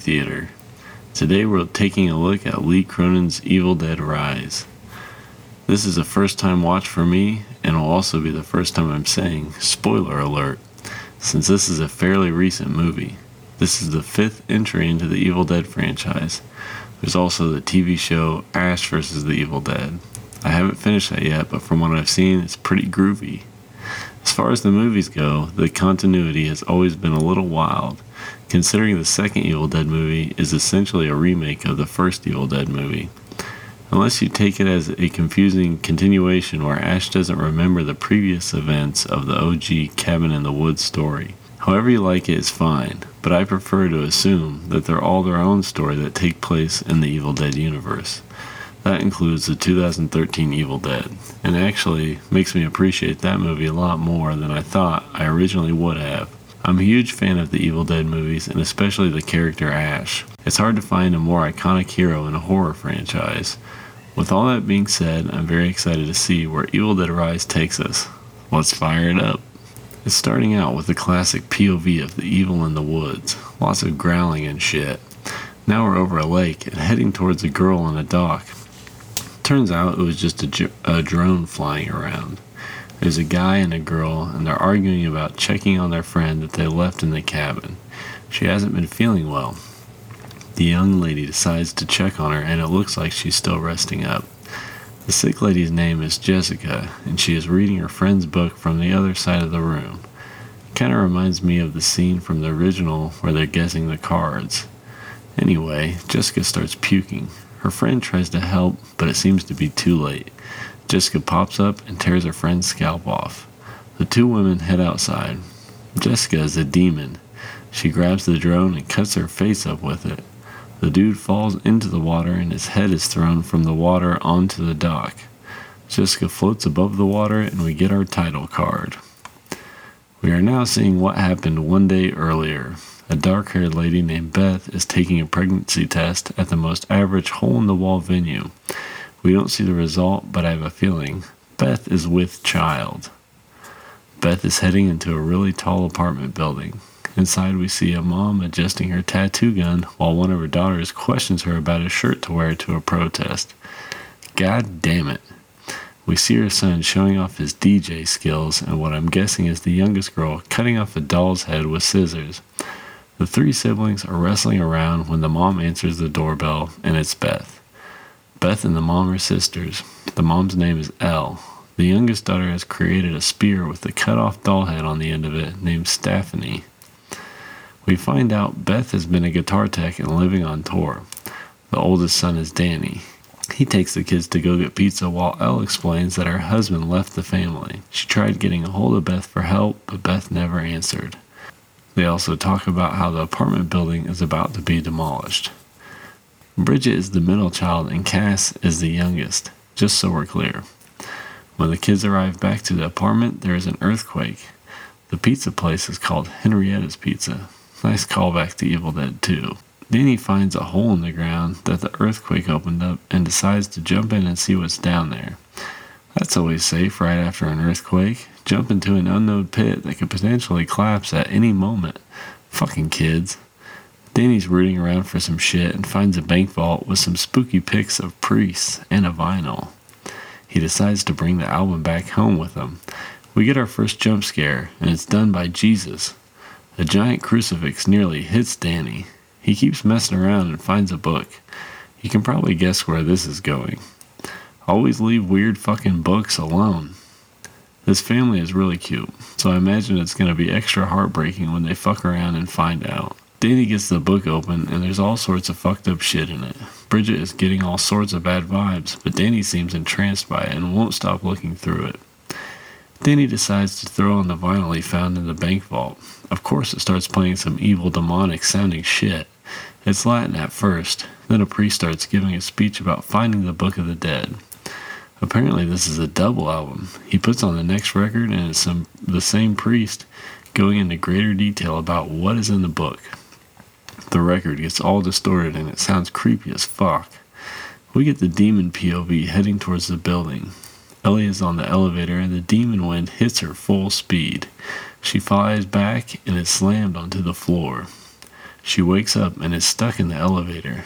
Theater. Today we're taking a look at Lee Cronin's Evil Dead Rise. This is a first time watch for me, and will also be the first time I'm saying spoiler alert, since this is a fairly recent movie. This is the fifth entry into the Evil Dead franchise. There's also the TV show Ash vs. the Evil Dead. I haven't finished that yet, but from what I've seen, it's pretty groovy. As far as the movies go, the continuity has always been a little wild, considering the second Evil Dead movie is essentially a remake of the first Evil Dead movie. Unless you take it as a confusing continuation where Ash doesn't remember the previous events of the OG Cabin in the Woods story. However you like it is fine, but I prefer to assume that they're all their own story that take place in the Evil Dead universe. That includes the 2013 Evil Dead, and actually makes me appreciate that movie a lot more than I thought I originally would have. I'm a huge fan of the Evil Dead movies, and especially the character Ash. It's hard to find a more iconic hero in a horror franchise. With all that being said, I'm very excited to see where Evil Dead Rise takes us. Let's fire it up. It's starting out with the classic POV of the evil in the woods, lots of growling and shit. Now we're over a lake and heading towards a girl on a dock turns out it was just a, a drone flying around. There's a guy and a girl, and they're arguing about checking on their friend that they left in the cabin. She hasn't been feeling well. The young lady decides to check on her, and it looks like she's still resting up. The sick lady's name is Jessica, and she is reading her friend's book from the other side of the room. Kind of reminds me of the scene from the original where they're guessing the cards. Anyway, Jessica starts puking. Her friend tries to help, but it seems to be too late. Jessica pops up and tears her friend's scalp off. The two women head outside. Jessica is a demon. She grabs the drone and cuts her face up with it. The dude falls into the water and his head is thrown from the water onto the dock. Jessica floats above the water and we get our title card. We are now seeing what happened one day earlier. A dark haired lady named Beth is taking a pregnancy test at the most average hole in the wall venue. We don't see the result, but I have a feeling Beth is with child. Beth is heading into a really tall apartment building. Inside, we see a mom adjusting her tattoo gun while one of her daughters questions her about a shirt to wear to a protest. God damn it. We see her son showing off his DJ skills and what I'm guessing is the youngest girl cutting off a doll's head with scissors. The three siblings are wrestling around when the mom answers the doorbell, and it's Beth. Beth and the mom are sisters. The mom's name is Ellie. The youngest daughter has created a spear with a cut off doll head on the end of it named Stephanie. We find out Beth has been a guitar tech and living on tour. The oldest son is Danny. He takes the kids to go get pizza while Elle explains that her husband left the family. She tried getting a hold of Beth for help, but Beth never answered. They also talk about how the apartment building is about to be demolished. Bridget is the middle child and Cass is the youngest, just so we're clear. When the kids arrive back to the apartment, there is an earthquake. The pizza place is called Henrietta's Pizza. Nice callback to Evil Dead 2. Danny finds a hole in the ground that the earthquake opened up and decides to jump in and see what's down there. That's always safe right after an earthquake jump into an unknown pit that could potentially collapse at any moment. Fucking kids. Danny's rooting around for some shit and finds a bank vault with some spooky pics of priests and a vinyl. He decides to bring the album back home with him. We get our first jump scare, and it's done by Jesus. A giant crucifix nearly hits Danny. He keeps messing around and finds a book. You can probably guess where this is going. Always leave weird fucking books alone. This family is really cute, so I imagine it's going to be extra heartbreaking when they fuck around and find out. Danny gets the book open, and there's all sorts of fucked up shit in it. Bridget is getting all sorts of bad vibes, but Danny seems entranced by it and won't stop looking through it. Danny decides to throw on the vinyl he found in the bank vault. Of course, it starts playing some evil, demonic sounding shit. It's Latin at first, then a priest starts giving a speech about finding the Book of the Dead. Apparently, this is a double album. He puts on the next record, and it's some the same priest going into greater detail about what is in the book. The record gets all distorted, and it sounds creepy as fuck. We get the demon POV heading towards the building. Ellie is on the elevator, and the demon wind hits her full speed. She flies back and is slammed onto the floor. She wakes up and is stuck in the elevator.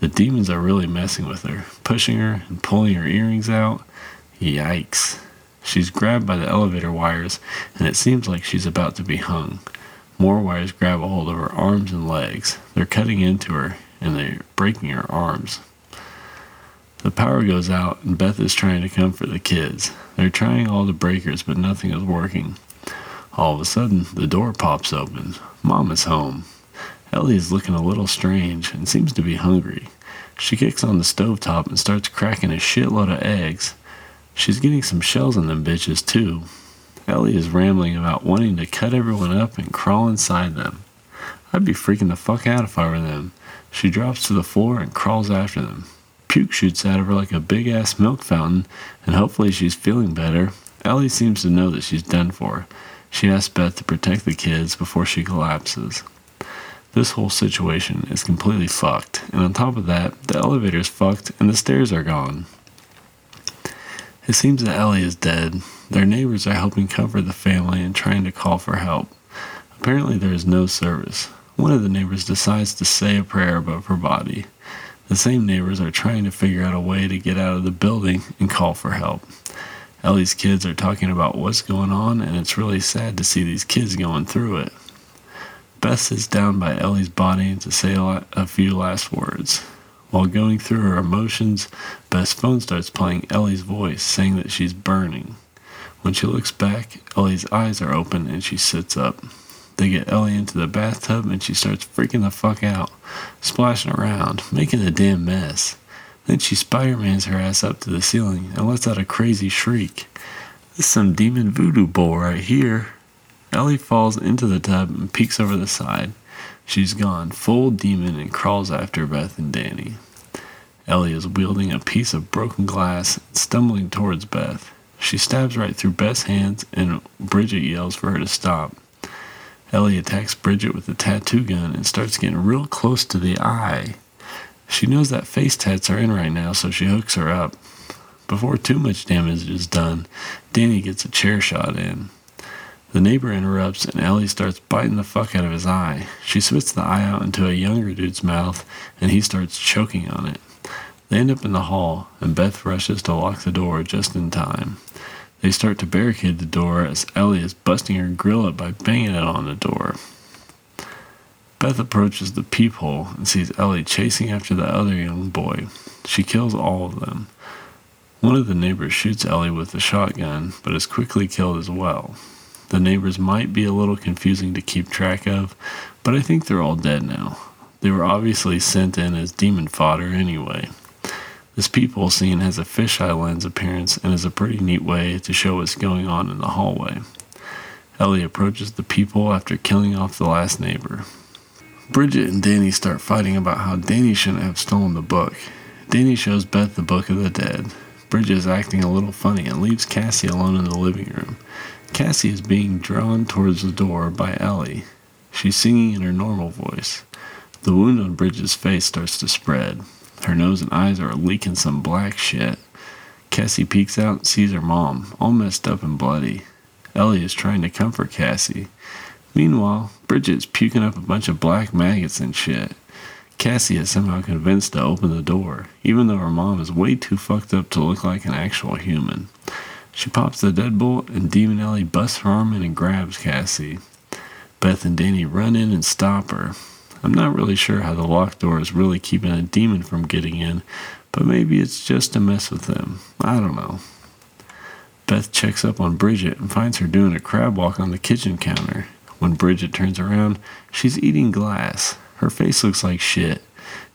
The demons are really messing with her, pushing her and pulling her earrings out. Yikes. She's grabbed by the elevator wires, and it seems like she's about to be hung. More wires grab a hold of her arms and legs. They're cutting into her, and they're breaking her arms. The power goes out, and Beth is trying to comfort the kids. They're trying all the breakers, but nothing is working. All of a sudden, the door pops open. Mom is home. Ellie is looking a little strange and seems to be hungry. She kicks on the stove top and starts cracking a shitload of eggs. She's getting some shells in them bitches, too. Ellie is rambling about wanting to cut everyone up and crawl inside them. I'd be freaking the fuck out if I were them. She drops to the floor and crawls after them. Puke shoots out of her like a big ass milk fountain, and hopefully she's feeling better. Ellie seems to know that she's done for. She asks Beth to protect the kids before she collapses. This whole situation is completely fucked, and on top of that, the elevator's fucked and the stairs are gone. It seems that Ellie is dead. Their neighbors are helping comfort the family and trying to call for help. Apparently, there is no service. One of the neighbors decides to say a prayer above her body. The same neighbors are trying to figure out a way to get out of the building and call for help. Ellie's kids are talking about what's going on, and it's really sad to see these kids going through it. Beth sits down by Ellie's body to say a few last words. While going through her emotions, Beth's phone starts playing Ellie's voice saying that she's burning. When she looks back, Ellie's eyes are open and she sits up. They get Ellie into the bathtub and she starts freaking the fuck out, splashing around, making a damn mess. Then she Spider Mans her ass up to the ceiling and lets out a crazy shriek. This is some demon voodoo bull right here. Ellie falls into the tub and peeks over the side. She's gone full demon and crawls after Beth and Danny. Ellie is wielding a piece of broken glass stumbling towards Beth. She stabs right through Beth's hands and Bridget yells for her to stop. Ellie attacks Bridget with a tattoo gun and starts getting real close to the eye. She knows that face tats are in right now, so she hooks her up. Before too much damage is done, Danny gets a chair shot in. The neighbor interrupts and Ellie starts biting the fuck out of his eye. She spits the eye out into a younger dude's mouth and he starts choking on it. They end up in the hall and Beth rushes to lock the door just in time. They start to barricade the door as Ellie is busting her grill up by banging it on the door. Beth approaches the peephole and sees Ellie chasing after the other young boy. She kills all of them. One of the neighbors shoots Ellie with a shotgun, but is quickly killed as well. The neighbors might be a little confusing to keep track of, but I think they're all dead now. They were obviously sent in as demon fodder anyway. This people scene has a fisheye lens appearance and is a pretty neat way to show what's going on in the hallway. Ellie approaches the people after killing off the last neighbor. Bridget and Danny start fighting about how Danny shouldn't have stolen the book. Danny shows Beth the Book of the Dead. Bridget is acting a little funny and leaves Cassie alone in the living room. Cassie is being drawn towards the door by Ellie. She's singing in her normal voice. The wound on Bridget's face starts to spread. Her nose and eyes are leaking some black shit. Cassie peeks out and sees her mom, all messed up and bloody. Ellie is trying to comfort Cassie. Meanwhile, Bridget's puking up a bunch of black maggots and shit. Cassie is somehow convinced to open the door, even though her mom is way too fucked up to look like an actual human. She pops the deadbolt, and Demon Ellie busts her arm in and grabs Cassie. Beth and Danny run in and stop her. I'm not really sure how the locked door is really keeping a demon from getting in, but maybe it's just to mess with them. I don't know. Beth checks up on Bridget and finds her doing a crab walk on the kitchen counter. When Bridget turns around, she's eating glass. Her face looks like shit.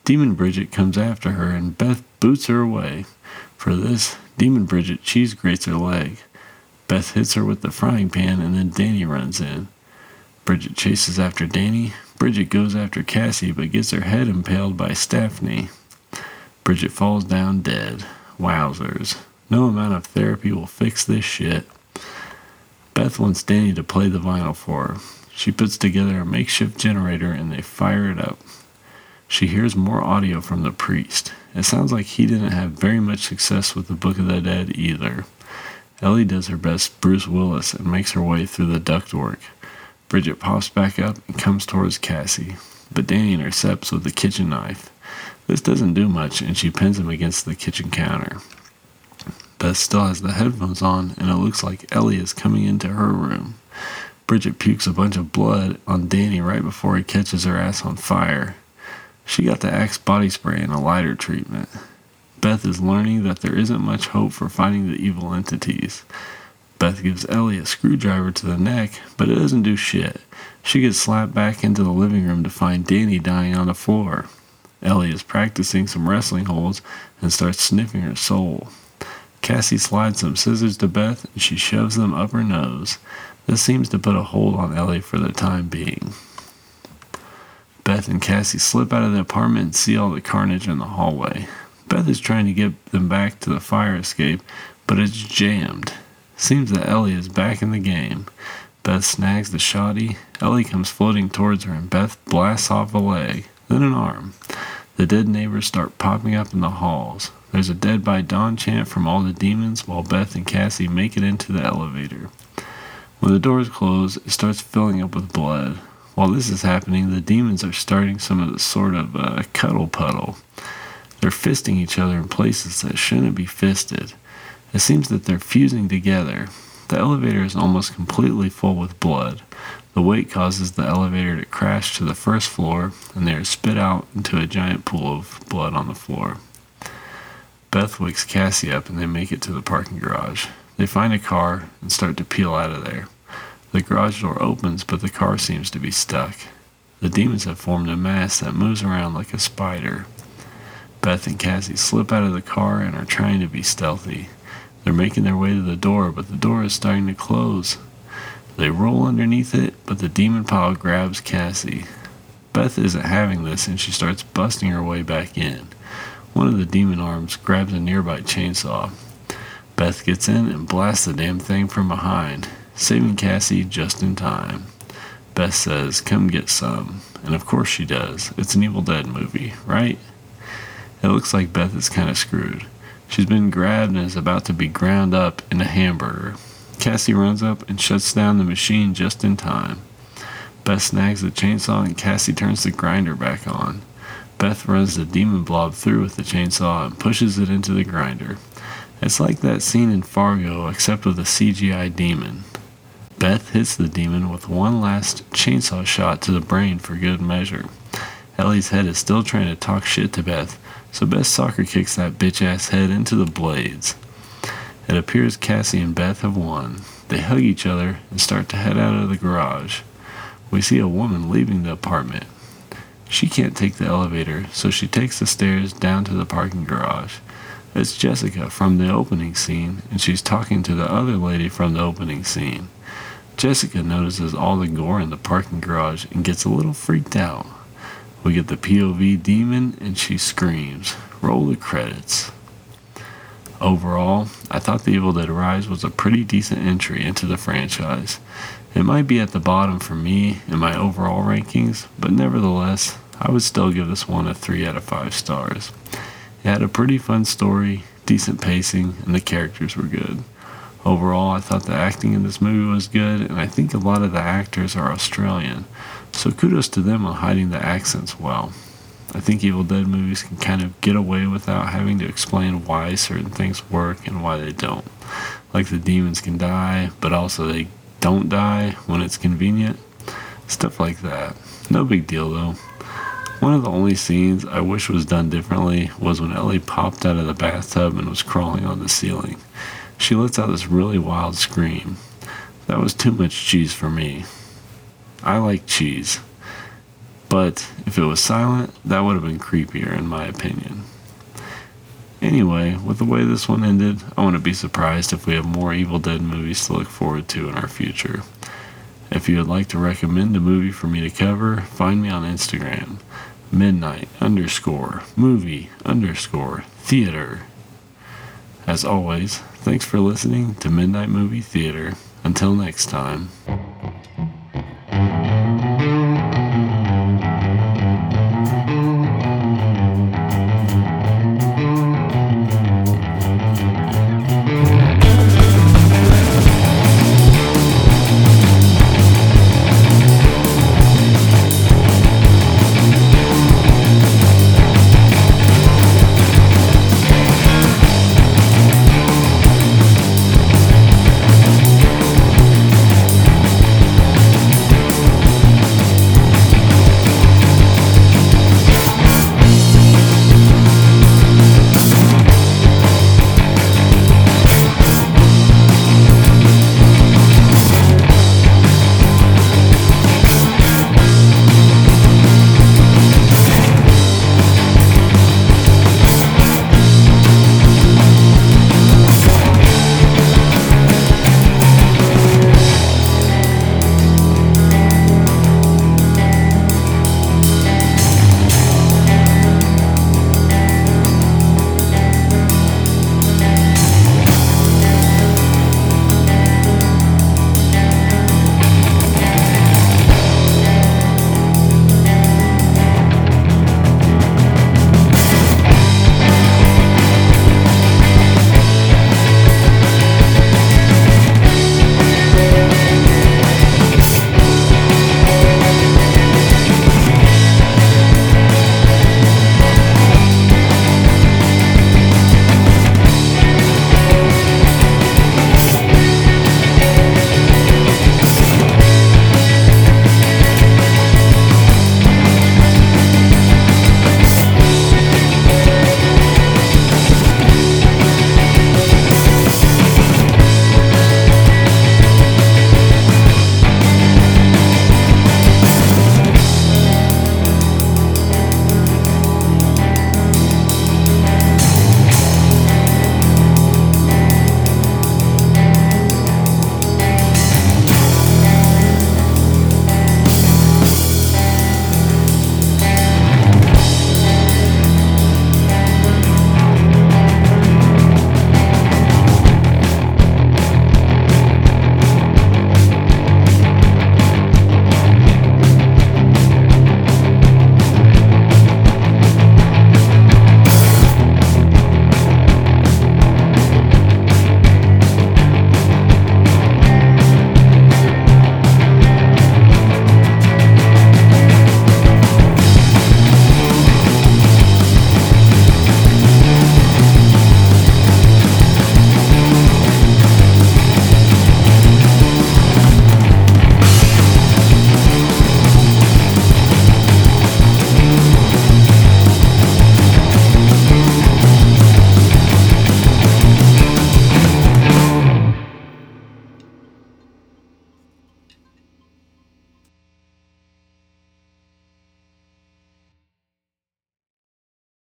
Demon Bridget comes after her and Beth boots her away. For this, Demon Bridget cheese grates her leg. Beth hits her with the frying pan and then Danny runs in. Bridget chases after Danny. Bridget goes after Cassie but gets her head impaled by Stephanie. Bridget falls down dead. Wowzers. No amount of therapy will fix this shit. Beth wants Danny to play the vinyl for her. She puts together a makeshift generator and they fire it up. She hears more audio from the priest. It sounds like he didn't have very much success with the Book of the Dead either. Ellie does her best Bruce Willis and makes her way through the ductwork. Bridget pops back up and comes towards Cassie, but Danny intercepts with a kitchen knife. This doesn't do much, and she pins him against the kitchen counter. Beth still has the headphones on, and it looks like Ellie is coming into her room. Bridget pukes a bunch of blood on Danny right before he catches her ass on fire. She got the Axe body spray and a lighter treatment. Beth is learning that there isn't much hope for finding the evil entities. Beth gives Ellie a screwdriver to the neck, but it doesn't do shit. She gets slapped back into the living room to find Danny dying on the floor. Ellie is practicing some wrestling holds and starts sniffing her soul. Cassie slides some scissors to Beth and she shoves them up her nose. This seems to put a hold on Ellie for the time being. Beth and Cassie slip out of the apartment and see all the carnage in the hallway. Beth is trying to get them back to the fire escape, but it's jammed. Seems that Ellie is back in the game. Beth snags the shoddy. Ellie comes floating towards her, and Beth blasts off a leg, then an arm. The dead neighbors start popping up in the halls. There's a Dead by Dawn chant from all the demons while Beth and Cassie make it into the elevator. When the doors close, it starts filling up with blood. While this is happening, the demons are starting some of the sort of uh, cuddle puddle. They're fisting each other in places that shouldn't be fisted. It seems that they're fusing together. The elevator is almost completely full with blood. The weight causes the elevator to crash to the first floor, and they are spit out into a giant pool of blood on the floor. Beth wakes Cassie up and they make it to the parking garage. They find a car and start to peel out of there. The garage door opens, but the car seems to be stuck. The demons have formed a mass that moves around like a spider. Beth and Cassie slip out of the car and are trying to be stealthy. They're making their way to the door, but the door is starting to close. They roll underneath it, but the demon pile grabs Cassie. Beth isn't having this and she starts busting her way back in. One of the demon arms grabs a nearby chainsaw. Beth gets in and blasts the damn thing from behind, saving Cassie just in time. Beth says, Come get some. And of course she does. It's an Evil Dead movie, right? It looks like Beth is kind of screwed. She's been grabbed and is about to be ground up in a hamburger. Cassie runs up and shuts down the machine just in time. Beth snags the chainsaw and Cassie turns the grinder back on. Beth runs the demon blob through with the chainsaw and pushes it into the grinder. It's like that scene in Fargo, except with a CGI demon. Beth hits the demon with one last chainsaw shot to the brain for good measure. Ellie's head is still trying to talk shit to Beth, so Beth soccer kicks that bitch ass head into the blades. It appears Cassie and Beth have won. They hug each other and start to head out of the garage. We see a woman leaving the apartment. She can't take the elevator, so she takes the stairs down to the parking garage. It's Jessica from the opening scene, and she's talking to the other lady from the opening scene. Jessica notices all the gore in the parking garage and gets a little freaked out. We get the POV demon, and she screams. Roll the credits. Overall, I thought The Evil Dead Rise was a pretty decent entry into the franchise. It might be at the bottom for me in my overall rankings, but nevertheless, I would still give this one a 3 out of 5 stars. It had a pretty fun story, decent pacing, and the characters were good. Overall, I thought the acting in this movie was good, and I think a lot of the actors are Australian, so kudos to them on hiding the accents well. I think Evil Dead movies can kind of get away without having to explain why certain things work and why they don't. Like the demons can die, but also they don't die when it's convenient. Stuff like that. No big deal though. One of the only scenes I wish was done differently was when Ellie popped out of the bathtub and was crawling on the ceiling. She lets out this really wild scream. That was too much cheese for me. I like cheese. But if it was silent, that would have been creepier, in my opinion. Anyway, with the way this one ended, I wouldn't be surprised if we have more Evil Dead movies to look forward to in our future. If you would like to recommend a movie for me to cover, find me on Instagram. Midnight underscore movie underscore theater. As always, thanks for listening to Midnight Movie Theater. Until next time.